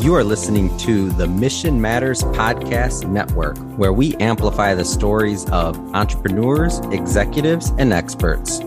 You are listening to the Mission Matters Podcast Network, where we amplify the stories of entrepreneurs, executives, and experts.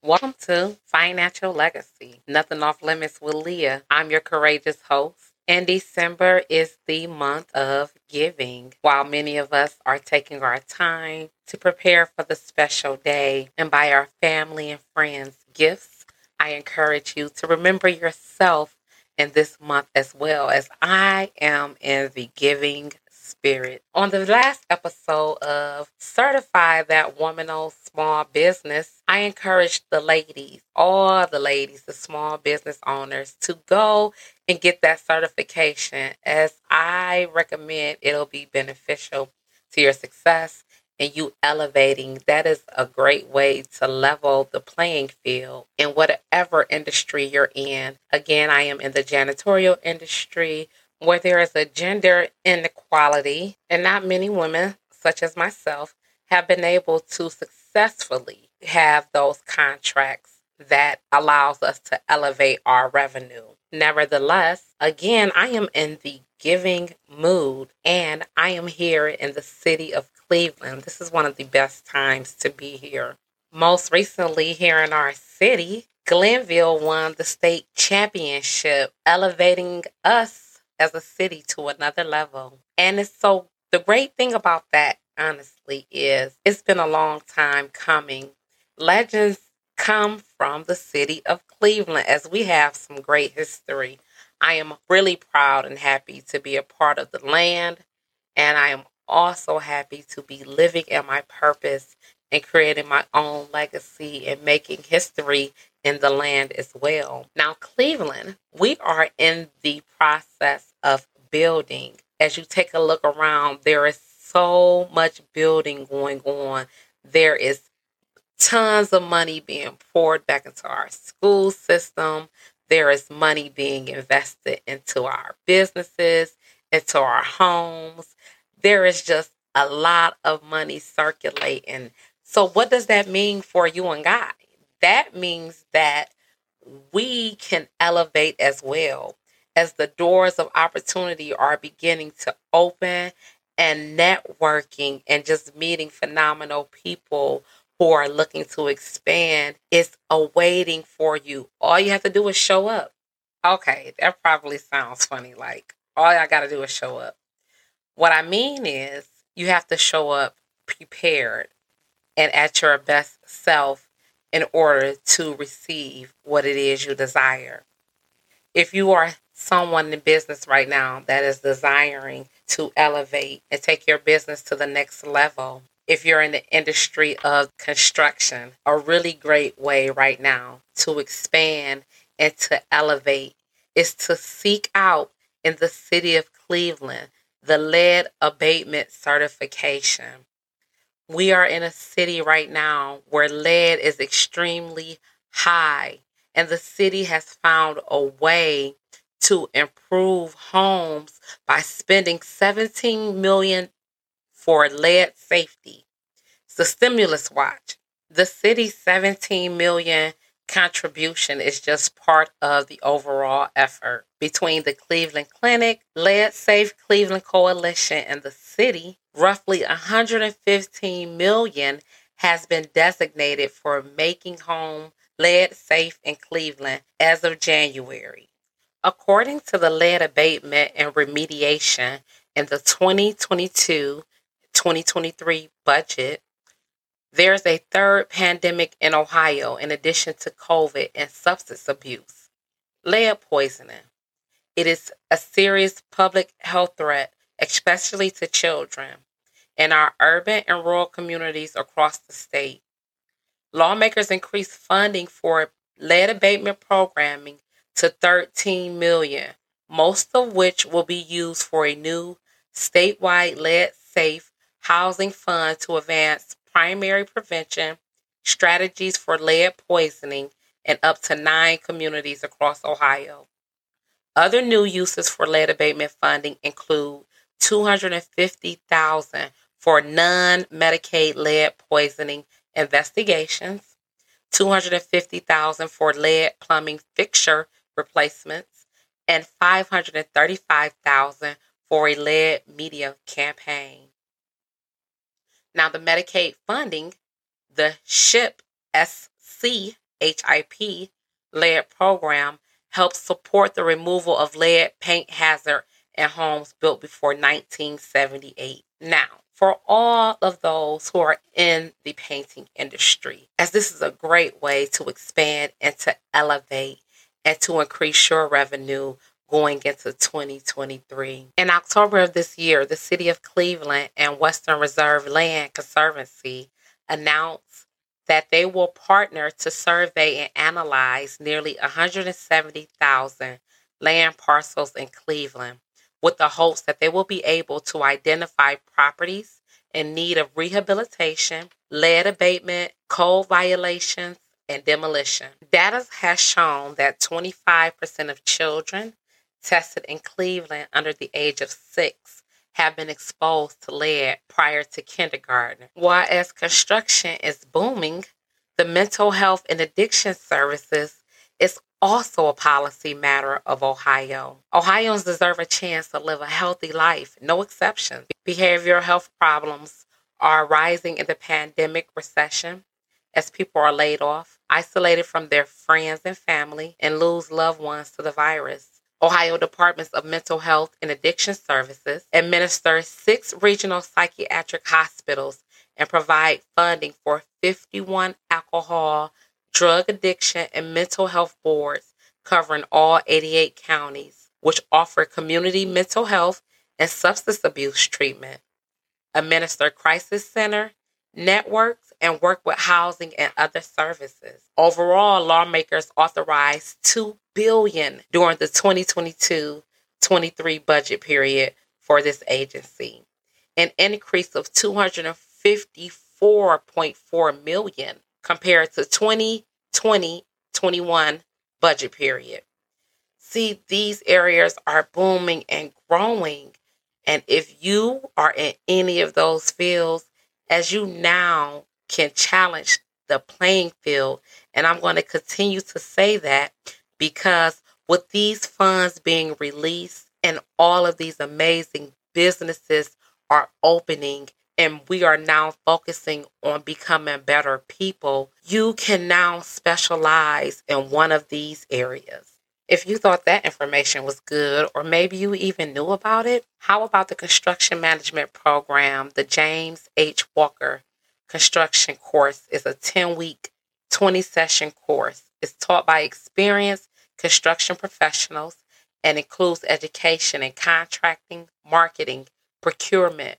Welcome to Financial Legacy. Nothing off limits with Lea. I'm your courageous host. And December is the month of giving. While many of us are taking our time to prepare for the special day and buy our family and friends gifts, I encourage you to remember yourself in this month as well as I am in the giving spirit. On the last episode of Certify That Woman Owned Small Business, I encouraged the ladies, all the ladies, the small business owners, to go and get that certification as I recommend it'll be beneficial to your success and you elevating. That is a great way to level the playing field in whatever industry you're in. Again, I am in the janitorial industry where there is a gender inequality, and not many women, such as myself, have been able to successfully have those contracts that allows us to elevate our revenue. Nevertheless, again, I am in the giving mood and I am here in the city of Cleveland. This is one of the best times to be here. Most recently, here in our city, Glenville won the state championship, elevating us as a city to another level. And it's so the great thing about that, honestly, is it's been a long time coming. Legends come from the city of Cleveland as we have some great history. I am really proud and happy to be a part of the land, and I am also happy to be living in my purpose and creating my own legacy and making history in the land as well. Now, Cleveland, we are in the process of building. As you take a look around, there is so much building going on. There is tons of money being poured back into our school system. There is money being invested into our businesses, into our homes. There is just a lot of money circulating. So, what does that mean for you and God? That means that we can elevate as well as the doors of opportunity are beginning to open and networking and just meeting phenomenal people who are looking to expand is awaiting for you. All you have to do is show up. Okay, that probably sounds funny. Like, all I got to do is show up. What I mean is, you have to show up prepared and at your best self in order to receive what it is you desire. If you are someone in business right now that is desiring to elevate and take your business to the next level, if you're in the industry of construction, a really great way right now to expand and to elevate is to seek out in the city of Cleveland the lead abatement certification. We are in a city right now where lead is extremely high, and the city has found a way to improve homes by spending 17 million for lead safety. It's the stimulus watch. The city's 17 million contribution is just part of the overall effort between the Cleveland Clinic, Lead Safe Cleveland Coalition, and the city roughly 115 million has been designated for making home lead safe in Cleveland as of January. According to the lead abatement and remediation in the 2022 2023 budget, there's a third pandemic in Ohio in addition to COVID and substance abuse lead poisoning. It is a serious public health threat especially to children, in our urban and rural communities across the state. Lawmakers increased funding for lead abatement programming to 13 million, most of which will be used for a new statewide lead safe housing fund to advance primary prevention strategies for lead poisoning in up to nine communities across Ohio. Other new uses for lead abatement funding include 250,000 for non-Medicaid lead poisoning investigations, 250,000 for lead plumbing fixture replacements, and 535,000 for a lead media campaign. Now, the Medicaid funding, the SHIP SCHIP lead program helps support the removal of lead paint hazard in homes built before 1978. Now, for all of those who are in the painting industry, as this is a great way to expand and to elevate and to increase your revenue going into 2023. In October of this year, the City of Cleveland and Western Reserve Land Conservancy announced that they will partner to survey and analyze nearly 170,000 land parcels in Cleveland with the hopes that they will be able to identify properties in need of rehabilitation, lead abatement, code violations, and demolition. Data has shown that 25% of children tested in Cleveland under the age of six have been exposed to lead prior to kindergarten. While as construction is booming, the mental health and addiction services is also a policy matter of Ohio. Ohioans deserve a chance to live a healthy life, no exception. Behavioral health problems are rising in the pandemic recession as people are laid off, isolated from their friends and family, and lose loved ones to the virus. Ohio Departments of Mental Health and Addiction Services administer six regional psychiatric hospitals and provide funding for 51 alcohol, drug addiction, and mental health boards covering all 88 counties, which offer community mental health and substance abuse treatment, administer crisis center, networks, and work with housing and other services. Overall, lawmakers authorized 2 billion during the 2022-23 budget period for this agency, an increase of 254.4 million compared to 2020-21 budget period. See, these areas are booming and growing. And if you are in any of those fields, as you now can challenge the playing field. And I'm going to continue to say that because with these funds being released and all of these amazing businesses are opening and we are now focusing on becoming better people, you can now specialize in one of these areas. If you thought that information was good, or maybe you even knew about it, how about the construction management program, the James H. Walker construction course is a 10 week, 20 session course. It's taught by experienced construction professionals and includes education in contracting, marketing, procurement,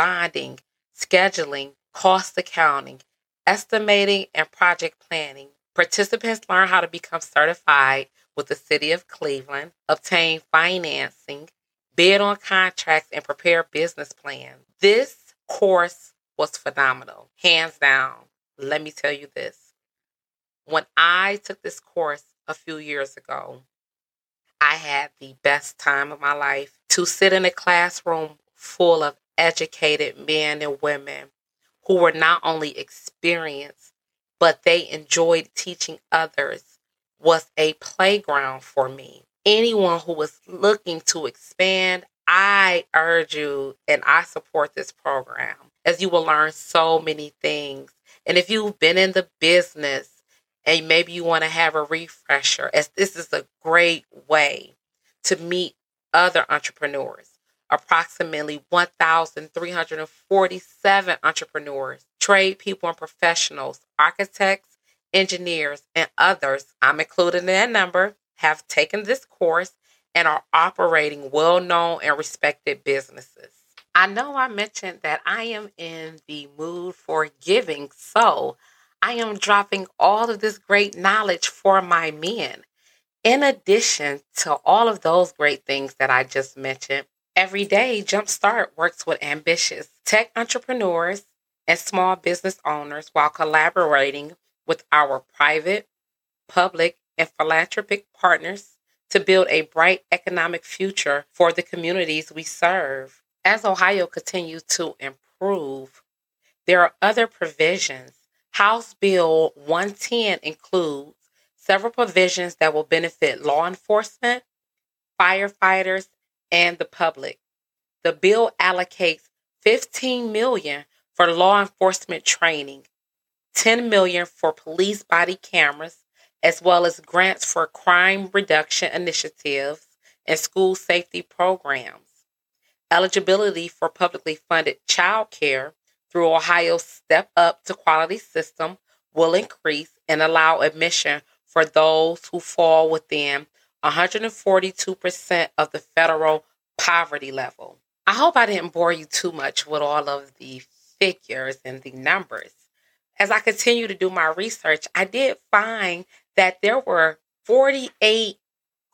bonding, scheduling, cost accounting, estimating, and project planning. Participants learn how to become certified with the City of Cleveland, obtain financing, bid on contracts, and prepare business plans. This course was phenomenal, hands down. Let me tell you this. When I took this course a few years ago, I had the best time of my life to sit in a classroom full of educated men and women who were not only experienced, but they enjoyed teaching others was a playground for me. Anyone who was looking to expand, I urge you and I support this program as you will learn so many things. And if you've been in the business and maybe you want to have a refresher, as this is a great way to meet other entrepreneurs. Approximately 1,347 entrepreneurs, trade people, and professionals, architects, engineers, and others, I'm included in that number, have taken this course and are operating well known and respected businesses. I know I mentioned that I am in the mood for giving, so I am dropping all of this great knowledge for my men. In addition to all of those great things that I just mentioned, every day Jumpstart works with ambitious tech entrepreneurs and small business owners while collaborating with our private, public, and philanthropic partners to build a bright economic future for the communities we serve. As Ohio continues to improve, there are other provisions House Bill 110 includes several provisions that will benefit law enforcement, firefighters, and the public. The bill allocates 15 million for law enforcement training, 10 million for police body cameras, as well as grants for crime reduction initiatives and school safety programs. Eligibility for publicly funded child care through Ohio's Step Up to Quality system will increase and allow admission for those who fall within 142% of the federal poverty level. I hope I didn't bore you too much with all of the figures and the numbers. As I continue to do my research, I did find that there were 48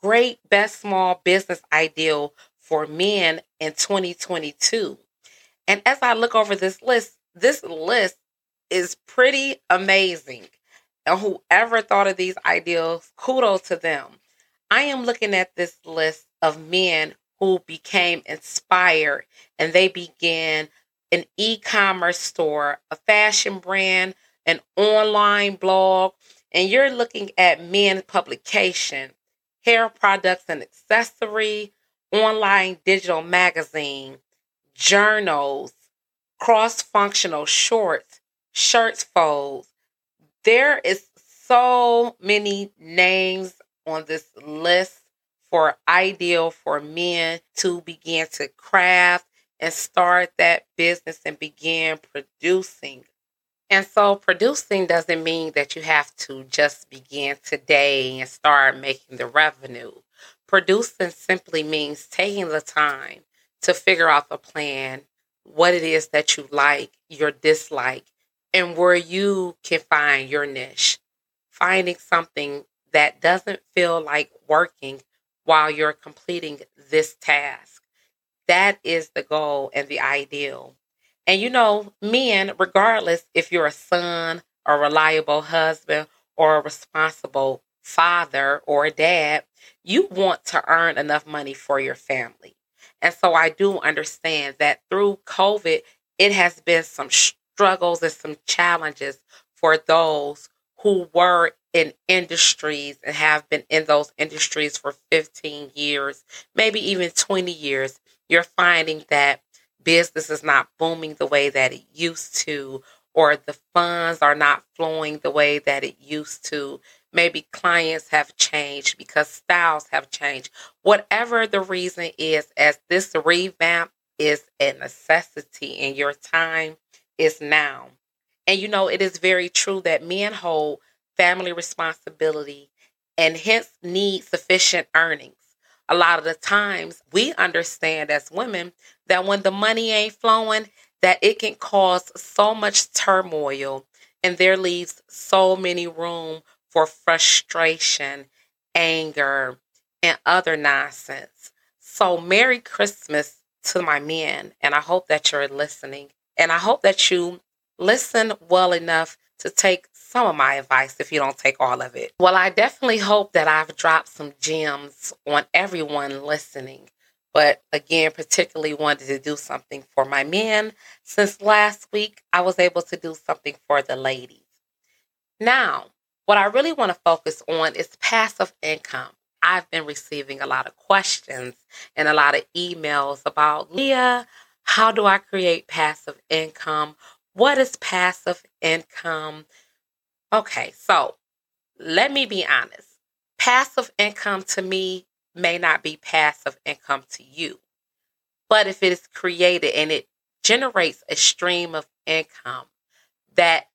great best small business ideal for men in 2022. And as I look over this list, this list is pretty amazing. And whoever thought of these ideals, kudos to them. I am looking at this list of men who became inspired and they began an e commerce store, a fashion brand, an online blog, and you're looking at men publication, hair products and accessory, online digital magazine, journals, cross functional shorts, shirts folds. There is so many names on this list for ideal for men to begin to craft and start that business and begin producing. And so, producing doesn't mean that you have to just begin today and start making the revenue. Producing simply means taking the time to figure out the plan, what it is that you like, your dislike, and where you can find your niche. Finding something that doesn't feel like working while you're completing this task. That is the goal and the ideal. And you know, men, regardless if you're a son, a reliable husband, or a responsible father or a dad, you want to earn enough money for your family. And so I do understand that through COVID, it has been some struggles and some challenges for those who were in industries and have been in those industries for 15 years, maybe even 20 years. You're finding that business is not booming the way that it used to, or the funds are not flowing the way that it used to. Maybe clients have changed because styles have changed. Whatever the reason is, as this revamp is a necessity and your time is now. And you know, it is very true that men hold family responsibility and hence need sufficient earnings a lot of the times we understand as women that when the money ain't flowing, that it can cause so much turmoil and there leaves so many room for frustration, anger, and other nonsense. So, Merry Christmas to my men, and I hope that you're listening. And I hope that you listen well enough to take some of my advice if you don't take all of it. Well, I definitely hope that I've dropped some gems on everyone listening. But again, particularly wanted to do something for my men. Since last week, I was able to do something for the ladies. Now, what I really want to focus on is passive income. I've been receiving a lot of questions and a lot of emails about Lea, how do I create passive income? What is passive income? Okay, so let me be honest. Passive income to me may not be passive income to you. But if it is created and it generates a stream of income that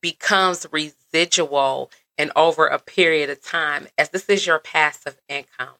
becomes residual and over a period of time, as this is your passive income,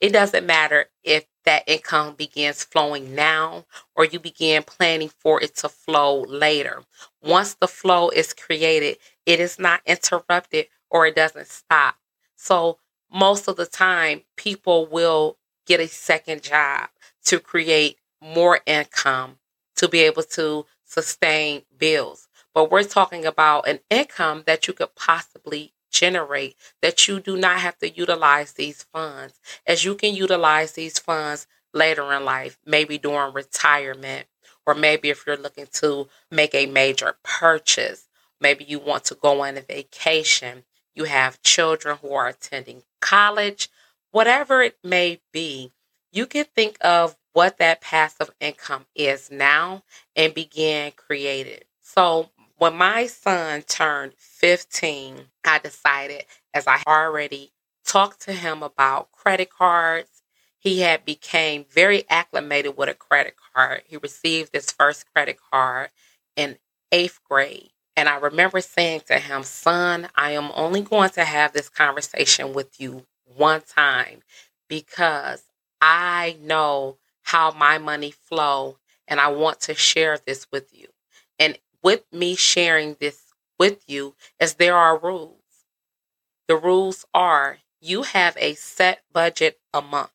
it doesn't matter if that income begins flowing now or you begin planning for it to flow later. Once the flow is created, it is not interrupted or it doesn't stop. So, most of the time, people will get a second job to create more income to be able to sustain bills. But we're talking about an income that you could possibly generate that you do not have to utilize these funds as you can utilize these funds later in life, maybe during retirement, or maybe if you're looking to make a major purchase, Maybe you want to go on a vacation. You have children who are attending college, whatever it may be. You can think of what that passive income is now and begin creating. So when my son turned 15, I decided as I already talked to him about credit cards, he had became very acclimated with a credit card. He received his first credit card in 8th grade. And I remember saying to him, "Son, I am only going to have this conversation with you one time because I know how my money flow and I want to share this with you. And with me sharing this with you is there are rules. The rules are you have a set budget a month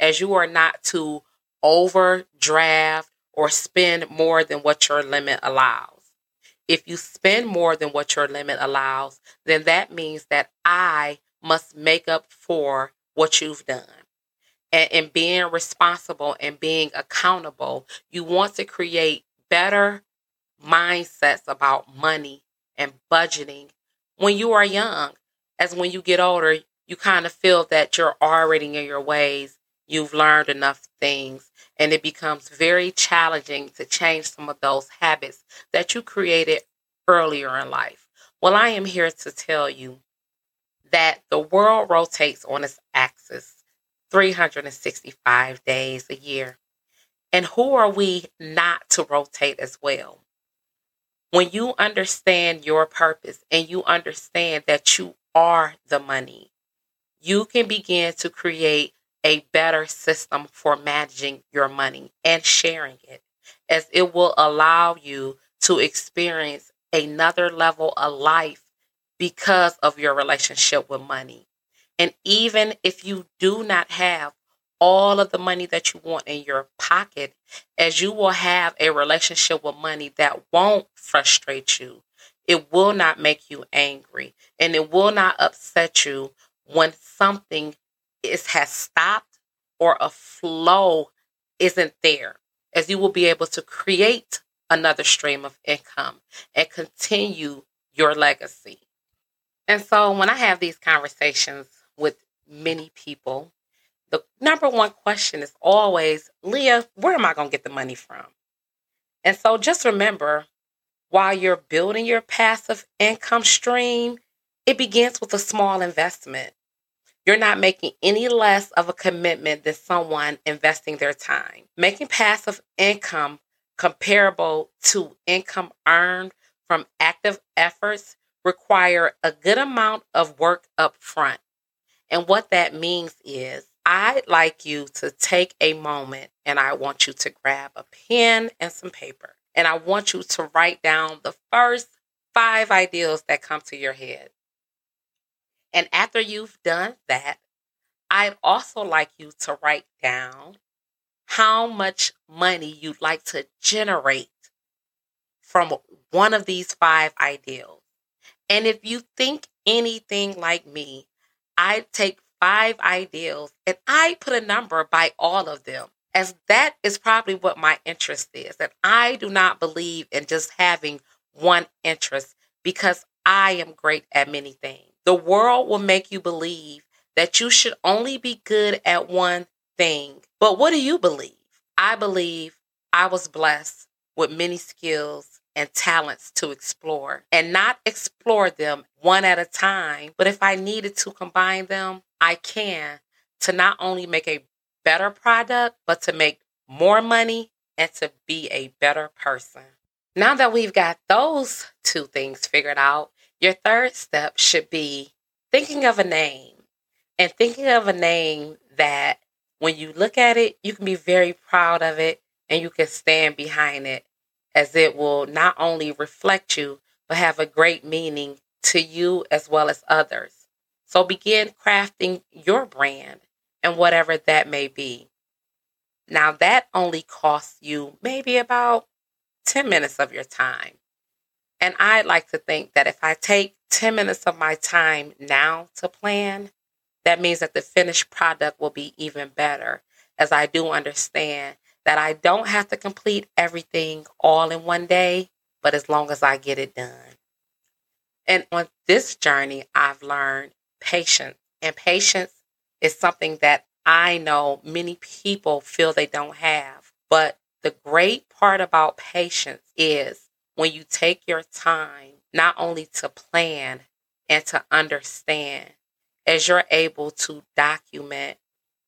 as you are not to overdraft or spend more than what your limit allows. If you spend more than what your limit allows, then that means that I must make up for what you've done. And in being responsible and being accountable, you want to create better mindsets about money and budgeting when you are young. As when you get older, you kind of feel that you're already in your ways. You've learned enough things, and it becomes very challenging to change some of those habits that you created earlier in life. Well, I am here to tell you that the world rotates on its axis 365 days a year. And who are we not to rotate as well? When you understand your purpose and you understand that you are the money, you can begin to create a better system for managing your money and sharing it, as it will allow you to experience another level of life because of your relationship with money. And even if you do not have all of the money that you want in your pocket, as you will have a relationship with money that won't frustrate you. It will not make you angry and it will not upset you when something is has stopped or a flow isn't there. As you will be able to create another stream of income and continue your legacy. And so when I have these conversations with many people, the number one question is always, Lea, where am I going to get the money from? And so just remember, while you're building your passive income stream, it begins with a small investment. You're not making any less of a commitment than someone investing their time. Making passive income comparable to income earned from active efforts require a good amount of work up front. And what that means is, I'd like you to take a moment and I want you to grab a pen and some paper. And I want you to write down the first five ideas that come to your head. And after you've done that, I'd also like you to write down how much money you'd like to generate from one of these five ideals. And if you think anything like me, I take five ideals and I put a number by all of them, as that is probably what my interest is. And I do not believe in just having one interest because I am great at many things. The world will make you believe that you should only be good at one thing. But what do you believe? I believe I was blessed with many skills and talents to explore and not explore them one at a time. But if I needed to combine them, I can to not only make a better product, but to make more money and to be a better person. Now that we've got those two things figured out, your third step should be thinking of a name and thinking of a name that when you look at it, you can be very proud of it and you can stand behind it as it will not only reflect you, but have a great meaning to you as well as others. So begin crafting your brand and whatever that may be. Now, that only costs you maybe about 10 minutes of your time. And I'd like to think that if I take 10 minutes of my time now to plan, that means that the finished product will be even better, as I do understand that I don't have to complete everything all in one day, but as long as I get it done. And on this journey, I've learned patience. And patience is something that I know many people feel they don't have. But the great part about patience is when you take your time, not only to plan and to understand, as you're able to document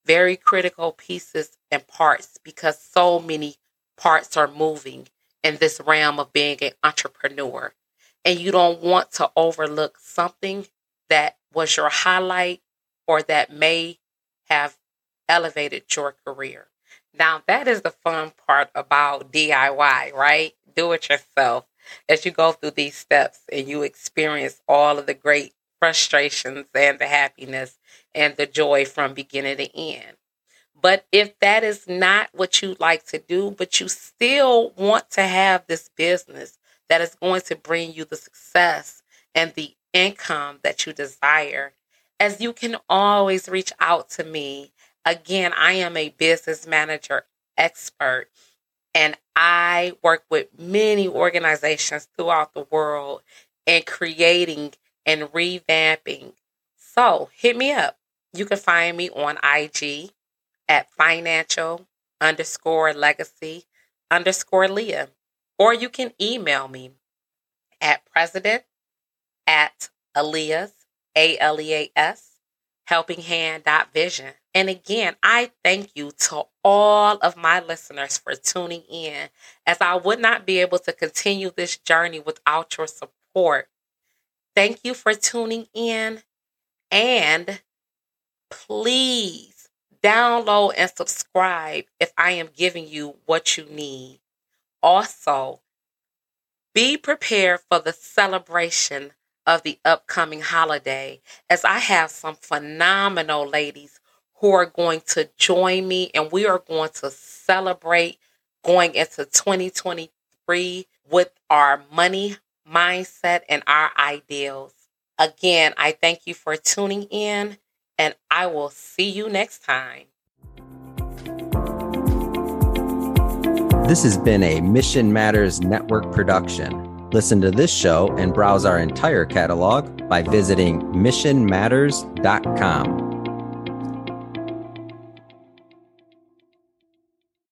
very critical pieces and parts because so many parts are moving in this realm of being an entrepreneur. And you don't want to overlook something that was your highlight or that may have elevated your career. Now, that is the fun part about DIY, right? Do it yourself as you go through these steps and you experience all of the great frustrations and the happiness and the joy from beginning to end. But if that is not what you like to do, but you still want to have this business that is going to bring you the success and the income that you desire, as you can always reach out to me. Again, I am a business manager expert and I work with many organizations throughout the world in creating and revamping. So hit me up. You can find me on IG at financial underscore legacy underscore Lea. Or you can email me at president at Aleas, A L E A S, helping hand vision. And again, I thank you to all of my listeners for tuning in, as I would not be able to continue this journey without your support. Thank you for tuning in. And please download and subscribe if I am giving you what you need. Also, be prepared for the celebration of the upcoming holiday as I have some phenomenal ladies who are going to join me and we are going to celebrate going into 2023 with our money mindset and our ideals. Again, I thank you for tuning in and I will see you next time. This has been a Mission Matters Network production. Listen to this show and browse our entire catalog by visiting missionmatters.com.